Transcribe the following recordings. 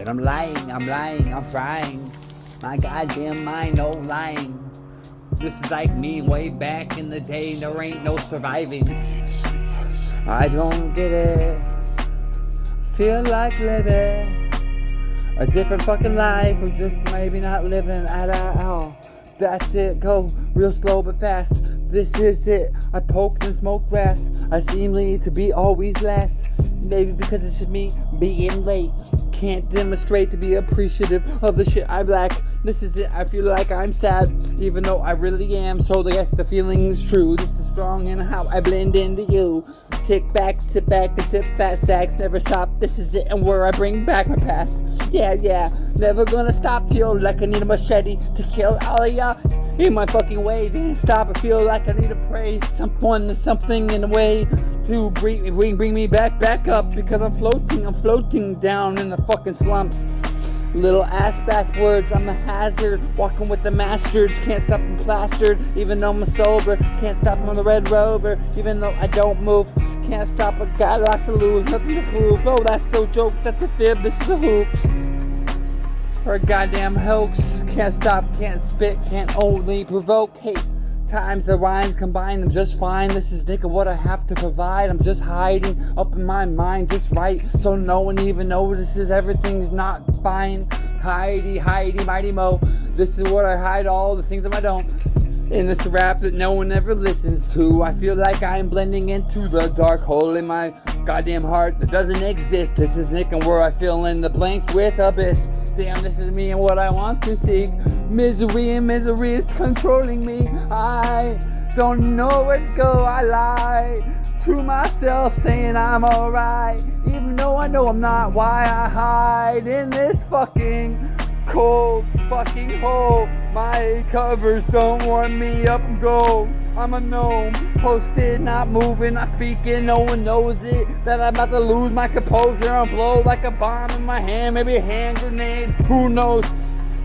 That I'm lying, I'm lying, I'm frying. My goddamn mind, no lying. This is like me way back in the day, there ain't no surviving. I don't get it. Feel like living a different fucking life, or just maybe not living at all. That's it, go real slow but fast. This is it. I poked and smoked grass. I seemly to be always last. Maybe because it's just me being late. Can't demonstrate to be appreciative of the shit I lack. This is it. I feel like I'm sad, even though I really am. So guess the feeling is true. This is strong in how I blend into you. Tick back, sit back, and sip fat sacks, never stop. This is it, and where I bring back my past. Yeah, yeah, never gonna stop till like I need a machete to kill all of y'all in my fucking way. Then stop. I feel like I need to praise someone, or something in a way to bring, bring, bring me back, back up because I'm floating, I'm floating down in the fucking slumps. Little ass backwards, I'm a hazard. Walking with the masters, can't stop them plastered. Even though I'm sober, can't stop on the Red Rover. Even though I don't move, can't stop. I got lots to lose, nothing to prove. Oh, that's so joke, that's a fib, this is a hoops. A goddamn hoax. Can't stop, can't spit, can't only provoke hate. Times the rhymes combine them just fine. This is nigga what I have to provide. I'm just hiding up in my mind, just right, so no one even notices everything's not fine. Heidi, Heidi, Mighty Mo. This is what I hide all the things that I don't. In this rap that no one ever listens to, I feel like I'm blending into the dark hole in my goddamn heart that doesn't exist. This is Nick and where I fill in the blanks with abyss. Damn, this is me and what I want to seek. Misery and misery is controlling me. I don't know where to go. I lie to myself saying I'm alright, even though I know I'm not. Why I hide in this fucking cold fucking hole. My covers don't warm me up and go. I'm a gnome, posted, not moving, not speaking. No one knows it. That I'm about to lose my composure and blow like a bomb in my hand, maybe a hand grenade. Who knows?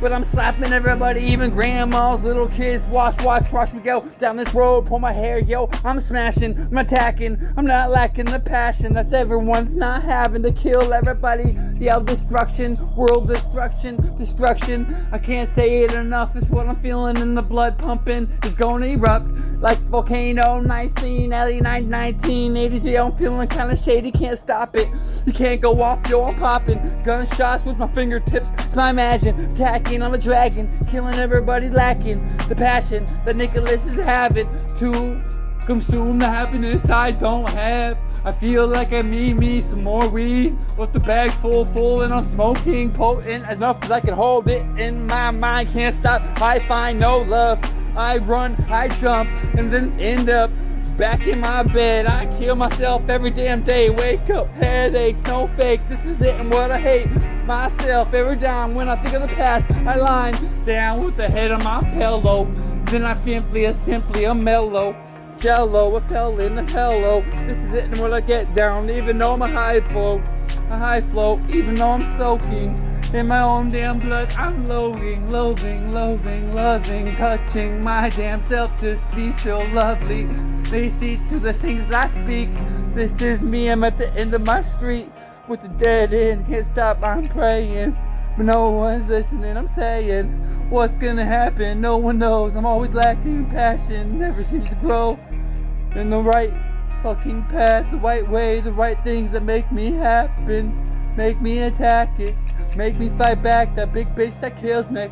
But I'm slapping everybody, even grandmas, little kids. Watch, watch, watch me go down this road, pull my hair, yo. I'm smashing, I'm attacking, I'm not lacking the passion. That's everyone's not having to kill everybody. Yell destruction, world destruction, destruction. I can't say it enough, it's what I'm feeling, and the blood pumping is gonna erupt like volcano. 19, LE 19, 80s, yo. I'm feeling kinda shady, can't stop it. You can't go off, yo. I'm popping gunshots with my fingertips. It's my imagine attacking. I'm a dragon, killing everybody lacking the passion that Nicholas is having to consume the happiness I don't have. I feel like I need me some more weed with the bag full full and I'm smoking potent enough as I can hold it in my mind. Can't stop. I find no love. I run, I jump, and then end up back in my bed. I kill myself every damn day. Wake up, headaches, no fake. This is it and what I hate myself every time when I think of the past. I lie down with the head on my pillow. Then I simply, simply a mellow jello. a fell in the hello. This is it and what I get down. Even though I'm a high flow, a high flow. Even though I'm soaking in my own damn blood, I'm loathing, loathing, loathing, loving, touching my damn self to be so lovely. They see to the things I speak. This is me. I'm at the end of my street with the dead end. Can't stop. I'm praying. But no one's listening, I'm saying What's gonna happen, no one knows I'm always lacking passion, never seems to grow In the right fucking path, the right way The right things that make me happen Make me attack it. Make me fight back that big bitch that kills Nick